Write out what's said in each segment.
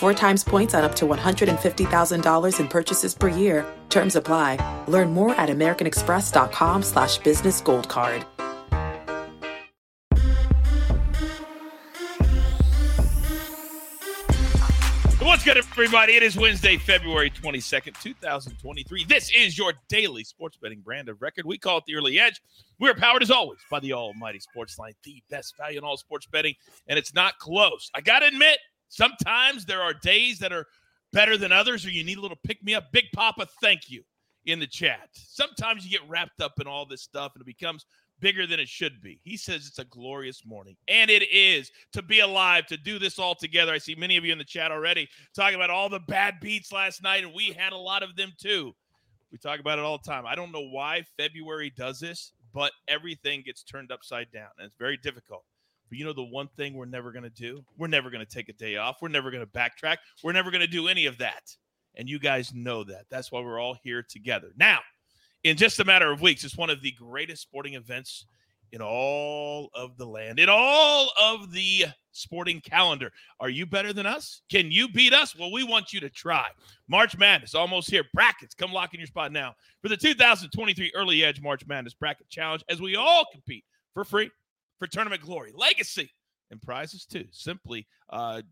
Four times points on up to $150,000 in purchases per year. Terms apply. Learn more at americanexpress.com slash business gold card. What's good, everybody? It is Wednesday, February 22nd, 2023. This is your daily sports betting brand of record. We call it the Early Edge. We're powered, as always, by the almighty Sportsline, the best value in all sports betting, and it's not close. I got to admit, sometimes there are days that are better than others, or you need a little pick me up. Big Papa, thank you in the chat. Sometimes you get wrapped up in all this stuff and it becomes bigger than it should be. He says it's a glorious morning, and it is to be alive, to do this all together. I see many of you in the chat already talking about all the bad beats last night, and we had a lot of them too. We talk about it all the time. I don't know why February does this, but everything gets turned upside down, and it's very difficult. But you know the one thing we're never going to do? We're never going to take a day off. We're never going to backtrack. We're never going to do any of that. And you guys know that. That's why we're all here together. Now, in just a matter of weeks, it's one of the greatest sporting events in all of the land, in all of the sporting calendar. Are you better than us? Can you beat us? Well, we want you to try. March Madness almost here. Brackets, come lock in your spot now for the 2023 Early Edge March Madness Bracket Challenge as we all compete for free for tournament glory, legacy, and prizes too. Simply uh,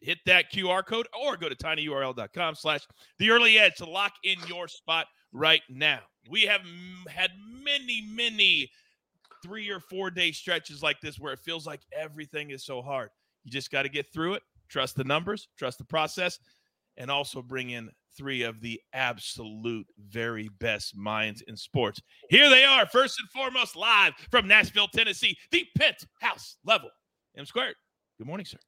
hit that QR code or go to tinyurl.com slash the early edge to lock in your spot right now. We have m- had many, many three or four day stretches like this where it feels like everything is so hard. You just got to get through it, trust the numbers, trust the process, and also bring in three of the absolute very best minds in sports. Here they are, first and foremost, live from Nashville, Tennessee, the penthouse level. M squared. Good morning, sir.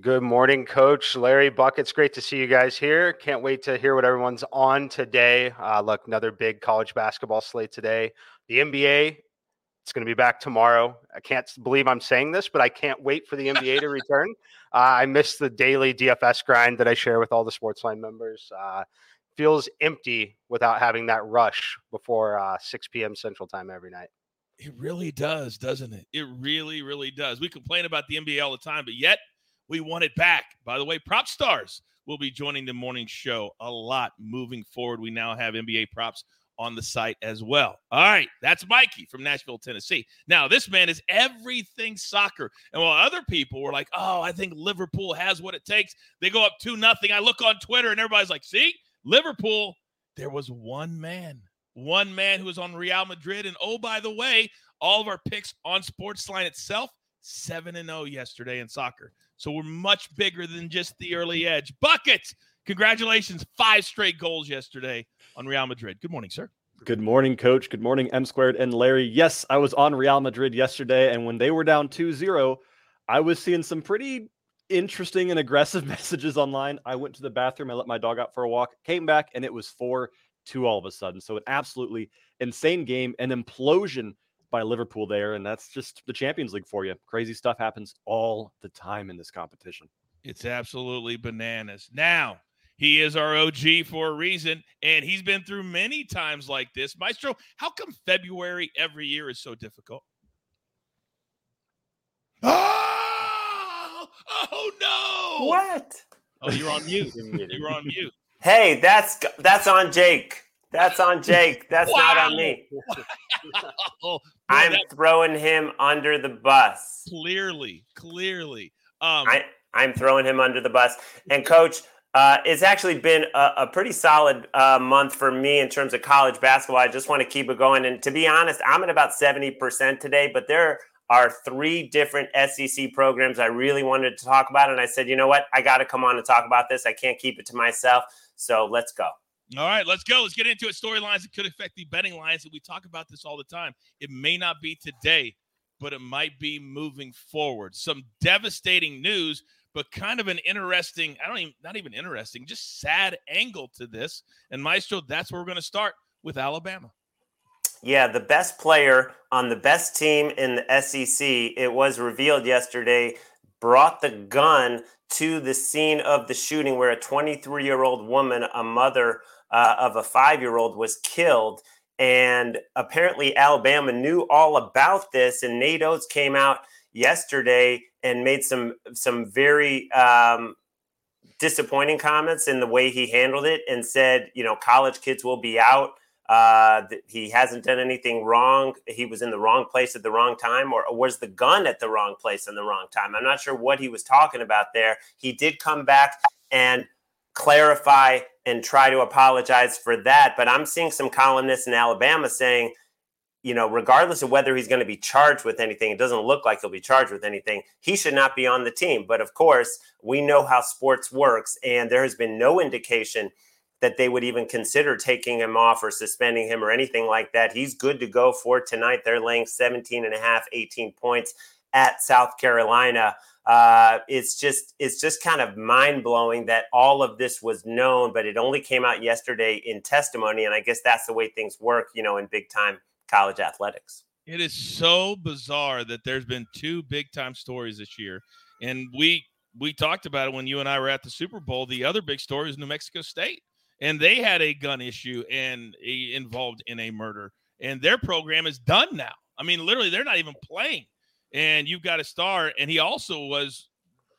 Good morning, Coach Larry Buck. It's great to see you guys here. Can't wait to hear what everyone's on today. Uh, look, another big college basketball slate today. The NBA, it's going to be back tomorrow. I can't believe I'm saying this, but I can't wait for the NBA to return. Uh, I miss the daily DFS grind that I share with all the Sportsline members. Uh, feels empty without having that rush before uh, 6 p.m. Central Time every night. It really does, doesn't it? It really, really does. We complain about the NBA all the time, but yet – we want it back. By the way, Prop Stars will be joining the morning show a lot moving forward. We now have NBA props on the site as well. All right, that's Mikey from Nashville, Tennessee. Now, this man is everything soccer. And while other people were like, "Oh, I think Liverpool has what it takes." They go up 2 nothing. I look on Twitter and everybody's like, "See? Liverpool, there was one man. One man who was on Real Madrid and oh, by the way, all of our picks on Sportsline itself 7 and 0 yesterday in soccer. So we're much bigger than just the early edge. Buckets, congratulations. Five straight goals yesterday on Real Madrid. Good morning, sir. Good morning, coach. Good morning, M squared and Larry. Yes, I was on Real Madrid yesterday, and when they were down 2 0, I was seeing some pretty interesting and aggressive messages online. I went to the bathroom, I let my dog out for a walk, came back, and it was 4 2 all of a sudden. So, an absolutely insane game, an implosion by Liverpool there, and that's just the Champions League for you. Crazy stuff happens all the time in this competition. It's absolutely bananas. Now, he is our OG for a reason, and he's been through many times like this. Maestro, how come February every year is so difficult? Oh, oh no! What? Oh, you're on mute. you're on mute. Hey, that's that's on Jake. That's on Jake. That's wow. not on me. Wow. I'm throwing him under the bus. Clearly, clearly. Um, I, I'm throwing him under the bus. And coach, Uh, it's actually been a, a pretty solid uh, month for me in terms of college basketball. I just want to keep it going. And to be honest, I'm at about 70% today, but there are three different SEC programs I really wanted to talk about. And I said, you know what? I got to come on and talk about this. I can't keep it to myself. So let's go. All right, let's go. Let's get into it. Storylines that could affect the betting lines. And we talk about this all the time. It may not be today, but it might be moving forward. Some devastating news, but kind of an interesting, I don't even, not even interesting, just sad angle to this. And Maestro, that's where we're going to start with Alabama. Yeah, the best player on the best team in the SEC, it was revealed yesterday, brought the gun to the scene of the shooting where a 23 year old woman, a mother uh, of a five year old, was killed. And apparently, Alabama knew all about this. And Nate Oats came out yesterday and made some some very um, disappointing comments in the way he handled it, and said, you know, college kids will be out uh, he hasn't done anything wrong. He was in the wrong place at the wrong time, or, or was the gun at the wrong place in the wrong time? I'm not sure what he was talking about there. He did come back and clarify and try to apologize for that. But I'm seeing some columnists in Alabama saying, you know, regardless of whether he's going to be charged with anything, it doesn't look like he'll be charged with anything. He should not be on the team. But of course, we know how sports works, and there has been no indication that they would even consider taking him off or suspending him or anything like that. He's good to go for tonight. They're laying 17 and a half, 18 points at South Carolina. Uh, it's just it's just kind of mind blowing that all of this was known, but it only came out yesterday in testimony. And I guess that's the way things work, you know, in big time college athletics. It is so bizarre that there's been two big time stories this year, and we we talked about it when you and I were at the Super Bowl. The other big story is New Mexico State and they had a gun issue and involved in a murder, and their program is done now. I mean, literally, they're not even playing. And you've got a star, and he also was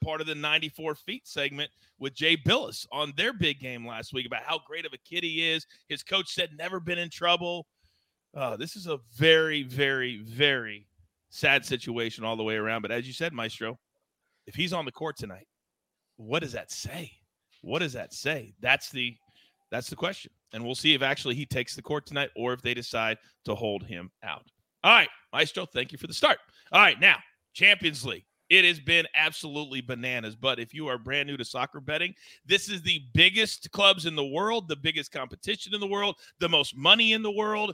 part of the 94 feet segment with Jay Bilas on their big game last week about how great of a kid he is. His coach said never been in trouble. Uh, this is a very, very, very sad situation all the way around. But as you said, Maestro, if he's on the court tonight, what does that say? What does that say? That's the that's the question. And we'll see if actually he takes the court tonight or if they decide to hold him out. All right, Maestro, thank you for the start. All right, now, Champions League. It has been absolutely bananas. But if you are brand new to soccer betting, this is the biggest clubs in the world, the biggest competition in the world, the most money in the world.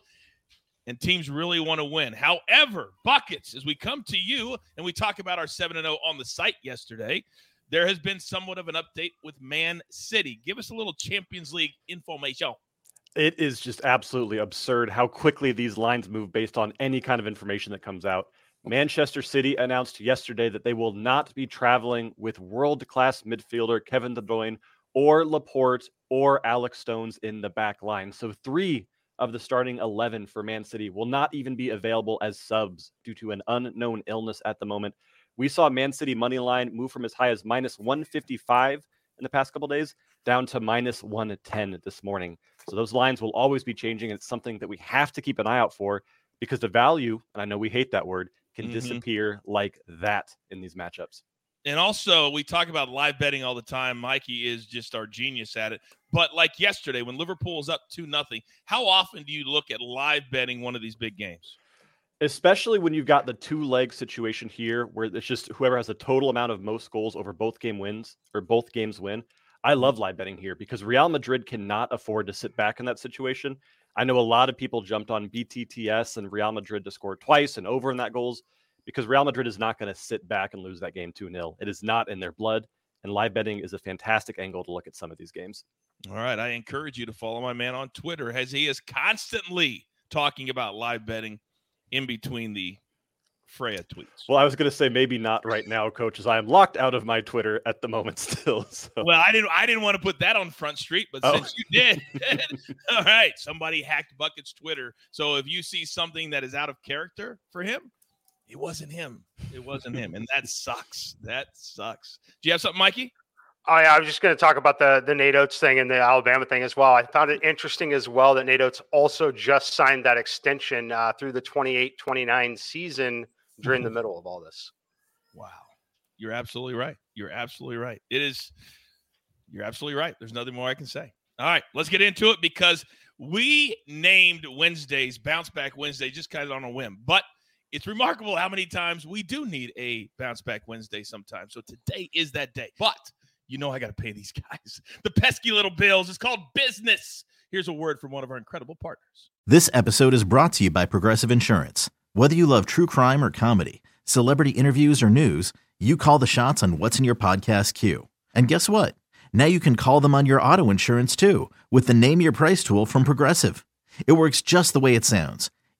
And teams really want to win. However, buckets, as we come to you and we talk about our 7 0 on the site yesterday, there has been somewhat of an update with Man City. Give us a little Champions League information. It is just absolutely absurd how quickly these lines move based on any kind of information that comes out. Manchester City announced yesterday that they will not be traveling with world class midfielder Kevin De Bruyne or Laporte or Alex Stones in the back line. So, three of the starting 11 for Man City will not even be available as subs due to an unknown illness at the moment. We saw Man City money line move from as high as minus 155 in the past couple days down to minus 110 this morning. So those lines will always be changing. It's something that we have to keep an eye out for because the value, and I know we hate that word, can mm-hmm. disappear like that in these matchups. And also, we talk about live betting all the time. Mikey is just our genius at it. But like yesterday, when Liverpool is up 2 nothing, how often do you look at live betting one of these big games? especially when you've got the two leg situation here where it's just whoever has the total amount of most goals over both game wins or both games win. I love live betting here because Real Madrid cannot afford to sit back in that situation. I know a lot of people jumped on BTTS and Real Madrid to score twice and over in that goals because Real Madrid is not going to sit back and lose that game 2 0. It is not in their blood. And live betting is a fantastic angle to look at some of these games. All right. I encourage you to follow my man on Twitter as he is constantly talking about live betting in between the Freya tweets. Well, I was going to say maybe not right now, coach, as I am locked out of my Twitter at the moment still. So. Well, I didn't. I didn't want to put that on Front Street, but oh. since you did, all right. Somebody hacked Bucket's Twitter, so if you see something that is out of character for him, it wasn't him. It wasn't him, and that sucks. That sucks. Do you have something, Mikey? Oh, yeah, I was just going to talk about the the Nate Oats thing and the Alabama thing as well. I found it interesting as well that Nate Oats also just signed that extension uh, through the 28-29 season during the mm-hmm. middle of all this. Wow. You're absolutely right. You're absolutely right. It is You're absolutely right. There's nothing more I can say. All right, let's get into it because we named Wednesdays Bounce Back Wednesday just kind of on a whim. But it's remarkable how many times we do need a Bounce Back Wednesday sometimes. So today is that day. But you know I got to pay these guys. The pesky little bills. It's called business. Here's a word from one of our incredible partners. This episode is brought to you by Progressive Insurance. Whether you love true crime or comedy, celebrity interviews or news, you call the shots on what's in your podcast queue. And guess what? Now you can call them on your auto insurance too with the Name Your Price tool from Progressive. It works just the way it sounds.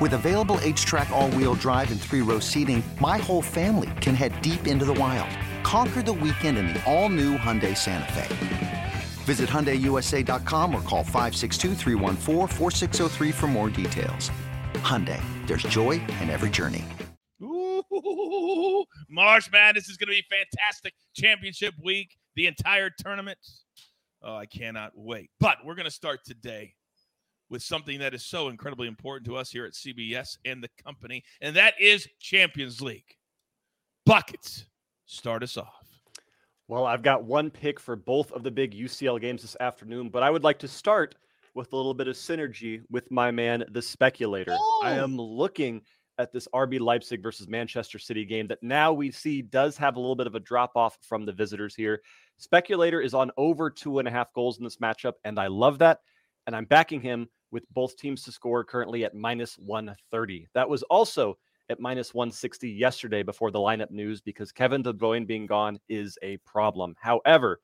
With available HTRAC, all wheel drive, and three row seating, my whole family can head deep into the wild. Conquer the weekend in the all new Hyundai Santa Fe. Visit HyundaiUSA.com or call 562 for more details. Hyundai, there's joy in every journey. Ooh, March Madness is going to be fantastic. Championship week, the entire tournament. Oh, I cannot wait. But we're going to start today with something that is so incredibly important to us here at CBS and the company, and that is Champions League. Buckets, start us off. Well, I've got one pick for both of the big UCL games this afternoon, but I would like to start with a little bit of synergy with my man, the speculator. Oh. I am looking at this RB Leipzig versus Manchester City game that now we see does have a little bit of a drop off from the visitors here. Speculator is on over two and a half goals in this matchup, and I love that. And I'm backing him with both teams to score currently at minus 130. That was also at minus 160 yesterday before the lineup news because Kevin De Bruyne being gone is a problem. However,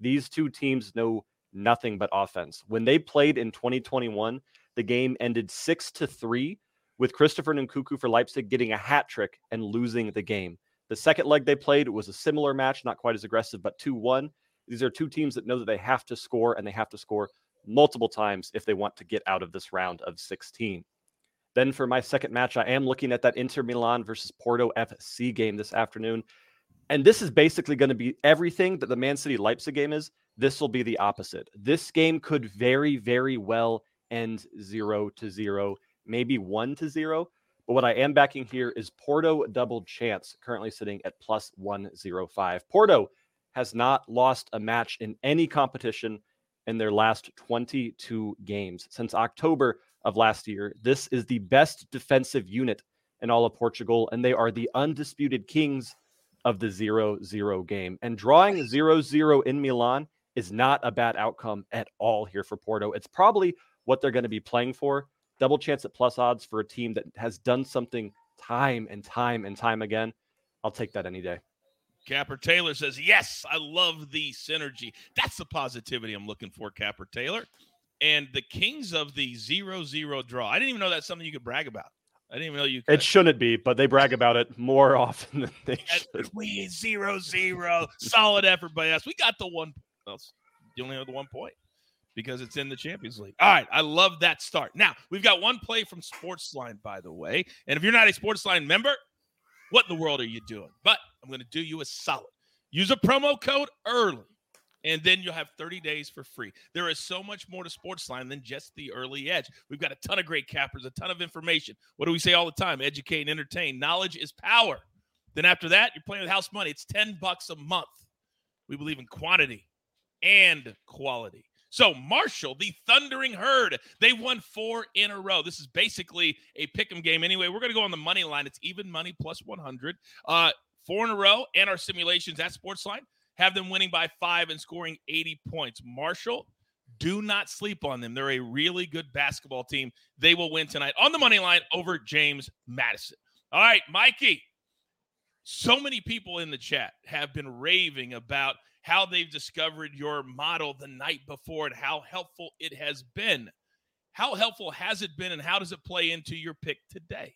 these two teams know nothing but offense. When they played in 2021, the game ended 6 to 3 with Christopher Nkunku for Leipzig getting a hat trick and losing the game. The second leg they played was a similar match, not quite as aggressive, but 2 1. These are two teams that know that they have to score and they have to score multiple times if they want to get out of this round of 16. Then for my second match, I am looking at that Inter Milan versus Porto FC game this afternoon. And this is basically going to be everything that the Man City Leipzig game is. This will be the opposite. This game could very, very well end zero to zero, maybe one to zero. But what I am backing here is Porto double chance, currently sitting at plus 105. Porto has not lost a match in any competition in their last 22 games. Since October of last year, this is the best defensive unit in all of Portugal, and they are the undisputed kings of the 0 0 game. And drawing 0 0 in Milan is not a bad outcome at all here for Porto. It's probably what they're going to be playing for. Double chance at plus odds for a team that has done something time and time and time again. I'll take that any day. Capper Taylor says, Yes, I love the synergy. That's the positivity I'm looking for, Capper Taylor. And the Kings of the zero zero draw. I didn't even know that's something you could brag about. I didn't even know you could. It shouldn't be, but they brag about it more often than they should. We zero zero. Solid effort by us. We got the one. Well, you only have the one point because it's in the Champions League. All right. I love that start. Now, we've got one play from Sportsline, by the way. And if you're not a Sportsline member, what in the world are you doing? But I'm going to do you a solid. Use a promo code early, and then you'll have 30 days for free. There is so much more to Sportsline than just the early edge. We've got a ton of great cappers, a ton of information. What do we say all the time? Educate and entertain. Knowledge is power. Then after that, you're playing with house money. It's 10 bucks a month. We believe in quantity and quality. So Marshall, the Thundering Herd, they won four in a row. This is basically a pick'em game anyway. We're going to go on the money line. It's even money plus 100. Uh, four in a row, and our simulations at Sportsline have them winning by five and scoring 80 points. Marshall, do not sleep on them. They're a really good basketball team. They will win tonight on the money line over James Madison. All right, Mikey. So many people in the chat have been raving about how they've discovered your model the night before and how helpful it has been. How helpful has it been, and how does it play into your pick today?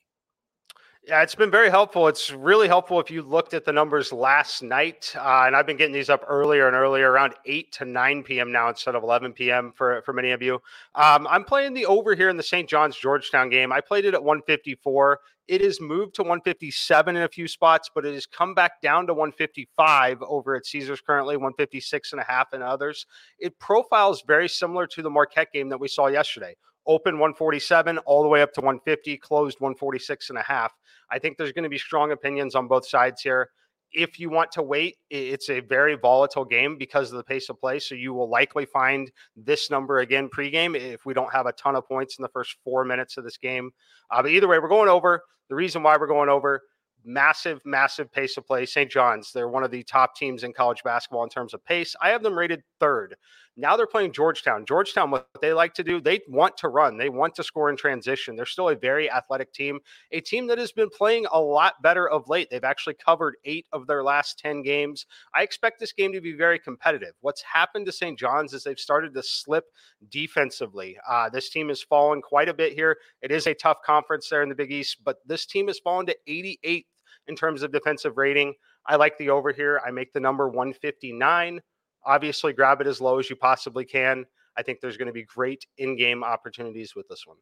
Yeah, it's been very helpful. It's really helpful if you looked at the numbers last night, uh, and I've been getting these up earlier and earlier, around eight to nine p.m. now instead of eleven p.m. for for many of you. Um, I'm playing the over here in the St. John's Georgetown game. I played it at 154. It has moved to 157 in a few spots, but it has come back down to 155 over at Caesars currently, 156 and a half in others. It profiles very similar to the Marquette game that we saw yesterday open 147 all the way up to 150, closed 146 and a half. I think there's going to be strong opinions on both sides here. If you want to wait, it's a very volatile game because of the pace of play. So you will likely find this number again pregame if we don't have a ton of points in the first four minutes of this game. Uh, but either way, we're going over. The reason why we're going over massive, massive pace of play. St. John's, they're one of the top teams in college basketball in terms of pace. I have them rated third. Now they're playing Georgetown. Georgetown, what they like to do, they want to run, they want to score in transition. They're still a very athletic team, a team that has been playing a lot better of late. They've actually covered eight of their last 10 games. I expect this game to be very competitive. What's happened to St. John's is they've started to slip defensively. Uh, this team has fallen quite a bit here. It is a tough conference there in the Big East, but this team has fallen to 88th in terms of defensive rating. I like the over here. I make the number 159. Obviously, grab it as low as you possibly can. I think there's going to be great in-game opportunities with this one.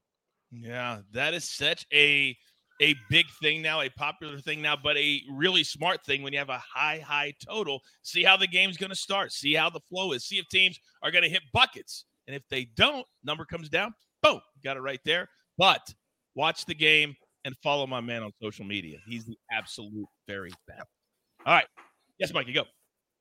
Yeah, that is such a a big thing now, a popular thing now, but a really smart thing when you have a high, high total. See how the game's going to start. See how the flow is. See if teams are going to hit buckets. And if they don't, number comes down. Boom, got it right there. But watch the game and follow my man on social media. He's the absolute very best. All right. Yes, Mikey, go.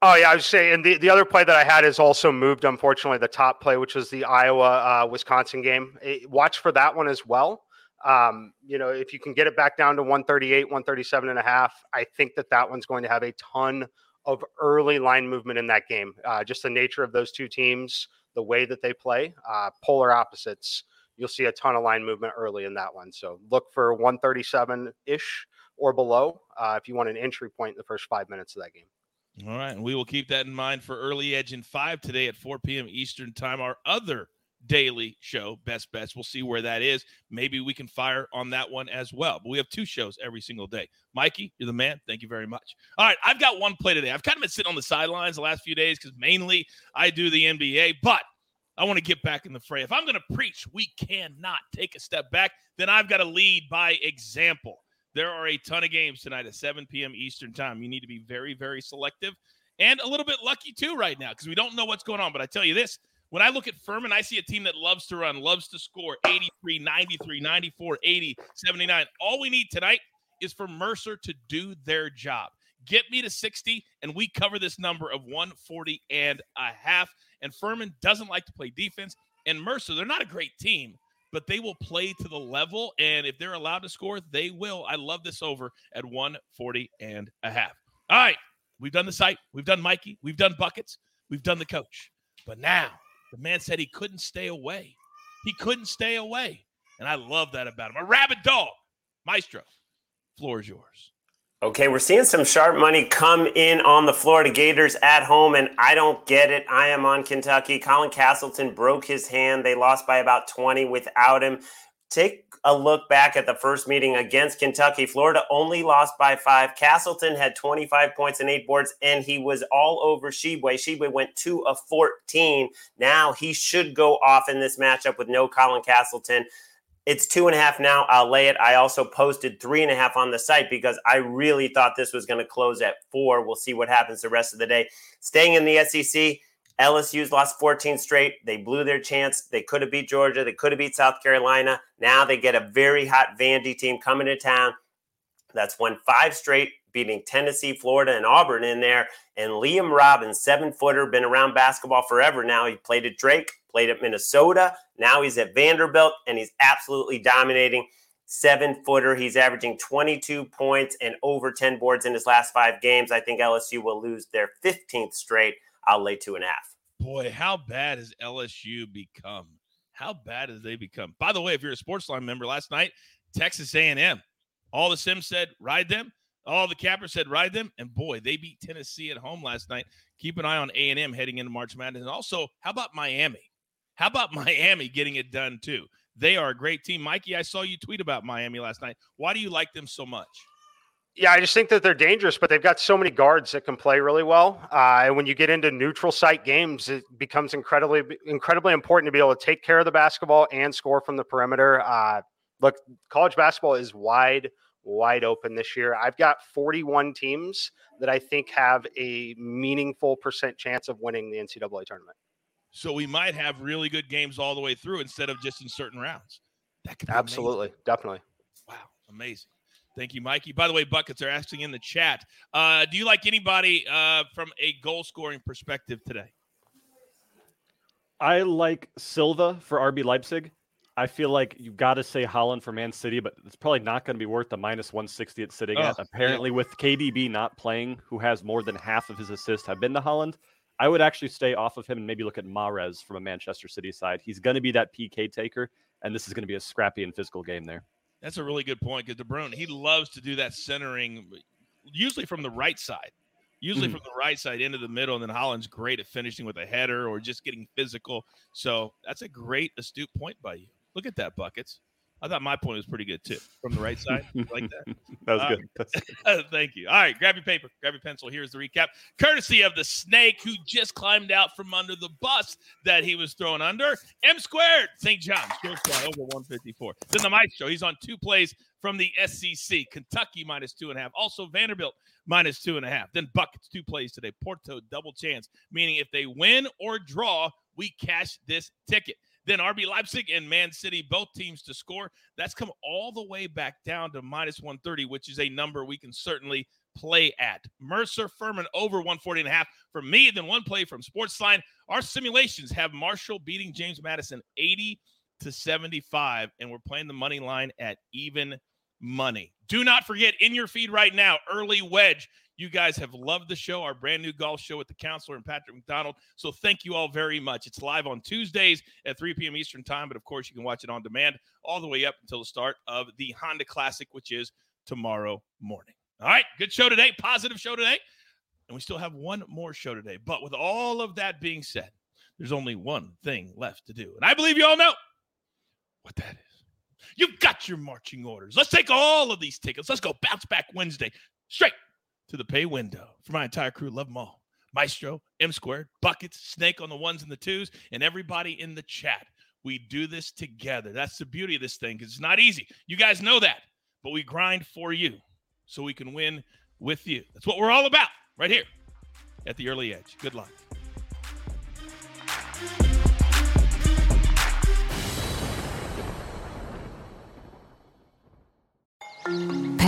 Oh yeah, I was saying the, the other play that I had is also moved. Unfortunately, the top play, which was the Iowa uh, Wisconsin game. It, watch for that one as well. Um, you know, if you can get it back down to 138, 137 and a half, I think that that one's going to have a ton of early line movement in that game. Uh, just the nature of those two teams, the way that they play, uh, polar opposites. You'll see a ton of line movement early in that one. So look for 137 ish or below uh, if you want an entry point in the first five minutes of that game. All right. And we will keep that in mind for early edge in five today at 4 p.m. Eastern time. Our other daily show, Best Bets. We'll see where that is. Maybe we can fire on that one as well. But we have two shows every single day. Mikey, you're the man. Thank you very much. All right. I've got one play today. I've kind of been sitting on the sidelines the last few days because mainly I do the NBA, but I want to get back in the fray. If I'm going to preach, we cannot take a step back, then I've got to lead by example. There are a ton of games tonight at 7 p.m. Eastern Time. You need to be very, very selective and a little bit lucky too right now because we don't know what's going on. But I tell you this when I look at Furman, I see a team that loves to run, loves to score 83, 93, 94, 80, 79. All we need tonight is for Mercer to do their job. Get me to 60, and we cover this number of 140 and a half. And Furman doesn't like to play defense. And Mercer, they're not a great team, but they will play to the level. And if they're allowed to score, they will. I love this over at 140 and a half. All right. We've done the site. We've done Mikey. We've done buckets. We've done the coach. But now the man said he couldn't stay away. He couldn't stay away. And I love that about him. A rabid dog. Maestro, floor is yours. Okay, we're seeing some sharp money come in on the Florida Gators at home, and I don't get it. I am on Kentucky. Colin Castleton broke his hand. They lost by about 20 without him. Take a look back at the first meeting against Kentucky. Florida only lost by five. Castleton had 25 points and eight boards, and he was all over Tshiebwe. Tshiebwe went two of 14. Now he should go off in this matchup with no Colin Castleton. It's two and a half now. I'll lay it. I also posted three and a half on the site because I really thought this was going to close at four. We'll see what happens the rest of the day. Staying in the SEC, LSU's lost 14 straight. They blew their chance. They could have beat Georgia. They could have beat South Carolina. Now they get a very hot Vandy team coming to town. That's won five straight, beating Tennessee, Florida, and Auburn in there. And Liam Robbins, seven footer, been around basketball forever now. He played at Drake, played at Minnesota. Now he's at Vanderbilt, and he's absolutely dominating. Seven footer. He's averaging 22 points and over 10 boards in his last five games. I think LSU will lose their 15th straight. I'll lay two and a half. Boy, how bad has LSU become? How bad has they become? By the way, if you're a Sportsline member, last night Texas A&M, all the Sims said ride them. All the cappers said ride them, and boy, they beat Tennessee at home last night. Keep an eye on A&M heading into March Madness. And also, how about Miami? How about Miami getting it done too? They are a great team. Mikey, I saw you tweet about Miami last night. Why do you like them so much? Yeah, I just think that they're dangerous, but they've got so many guards that can play really well. Uh, and when you get into neutral site games, it becomes incredibly, incredibly important to be able to take care of the basketball and score from the perimeter. Uh, look, college basketball is wide, wide open this year. I've got 41 teams that I think have a meaningful percent chance of winning the NCAA tournament. So we might have really good games all the way through instead of just in certain rounds. That could absolutely, amazing. definitely. Wow, amazing. Thank you, Mikey. By the way, buckets are asking in the chat. Uh, do you like anybody uh, from a goal scoring perspective today? I like Silva for RB Leipzig. I feel like you've got to say Haaland for Man City, but it's probably not going to be worth the minus 160 it's sitting oh, at. Apparently, yeah. with KDB not playing, who has more than half of his assists have been to Haaland, I would actually stay off of him and maybe look at Mahrez from a Manchester City side. He's going to be that PK taker, and this is going to be a scrappy and physical game there. That's a really good point because De Bruyne he loves to do that centering, usually from the right side, usually mm. from the right side into the middle, and then Haaland's great at finishing with a header or just getting physical. So that's a great astute point by you. Look at that buckets. I thought my point was pretty good too from the right side. like that. that was uh, good. good. Thank you. All right, grab your paper, grab your pencil. Here's the recap, courtesy of the snake who just climbed out from under the bus that he was thrown under. M squared, St. John's, over 154. Then the Maestro, he's on two plays from the SEC. Kentucky minus two and a half. Also Vanderbilt minus two and a half. Then buckets, two plays today. Porto double chance, meaning if they win or draw, we cash this ticket. Then RB Leipzig and Man City, both teams to score. That's come all the way back down to minus 130, which is a number we can certainly play at. Mercer Furman over 140 and a half for me. Then one play from Sportsline. Our simulations have Marshall beating James Madison 80 to 75, and we're playing the money line at even money. Do not forget in your feed right now, early wedge you guys have loved the show, our brand new golf show with the counselor and Patrick McDonald. So thank you all very much. It's live on Tuesdays at 3 p.m. Eastern Time, but of course, you can watch it on demand all the way up until the start of the Honda Classic, which is tomorrow morning. All right, good show today, positive show today. And we still have one more show today. But with all of that being said, there's only one thing left to do. And I believe you all know what that is. You've got your marching orders. Let's take all of these tickets. Let's go bounce back Wednesday straight to the pay window. For my entire crew, love them all. Maestro, M Squared, Buckets, Snake on the ones and the twos, and everybody in the chat. We do this together. That's the beauty of this thing because it's not easy. You guys know that, but we grind for you so we can win with you. That's what we're all about right here at the early edge. Good luck.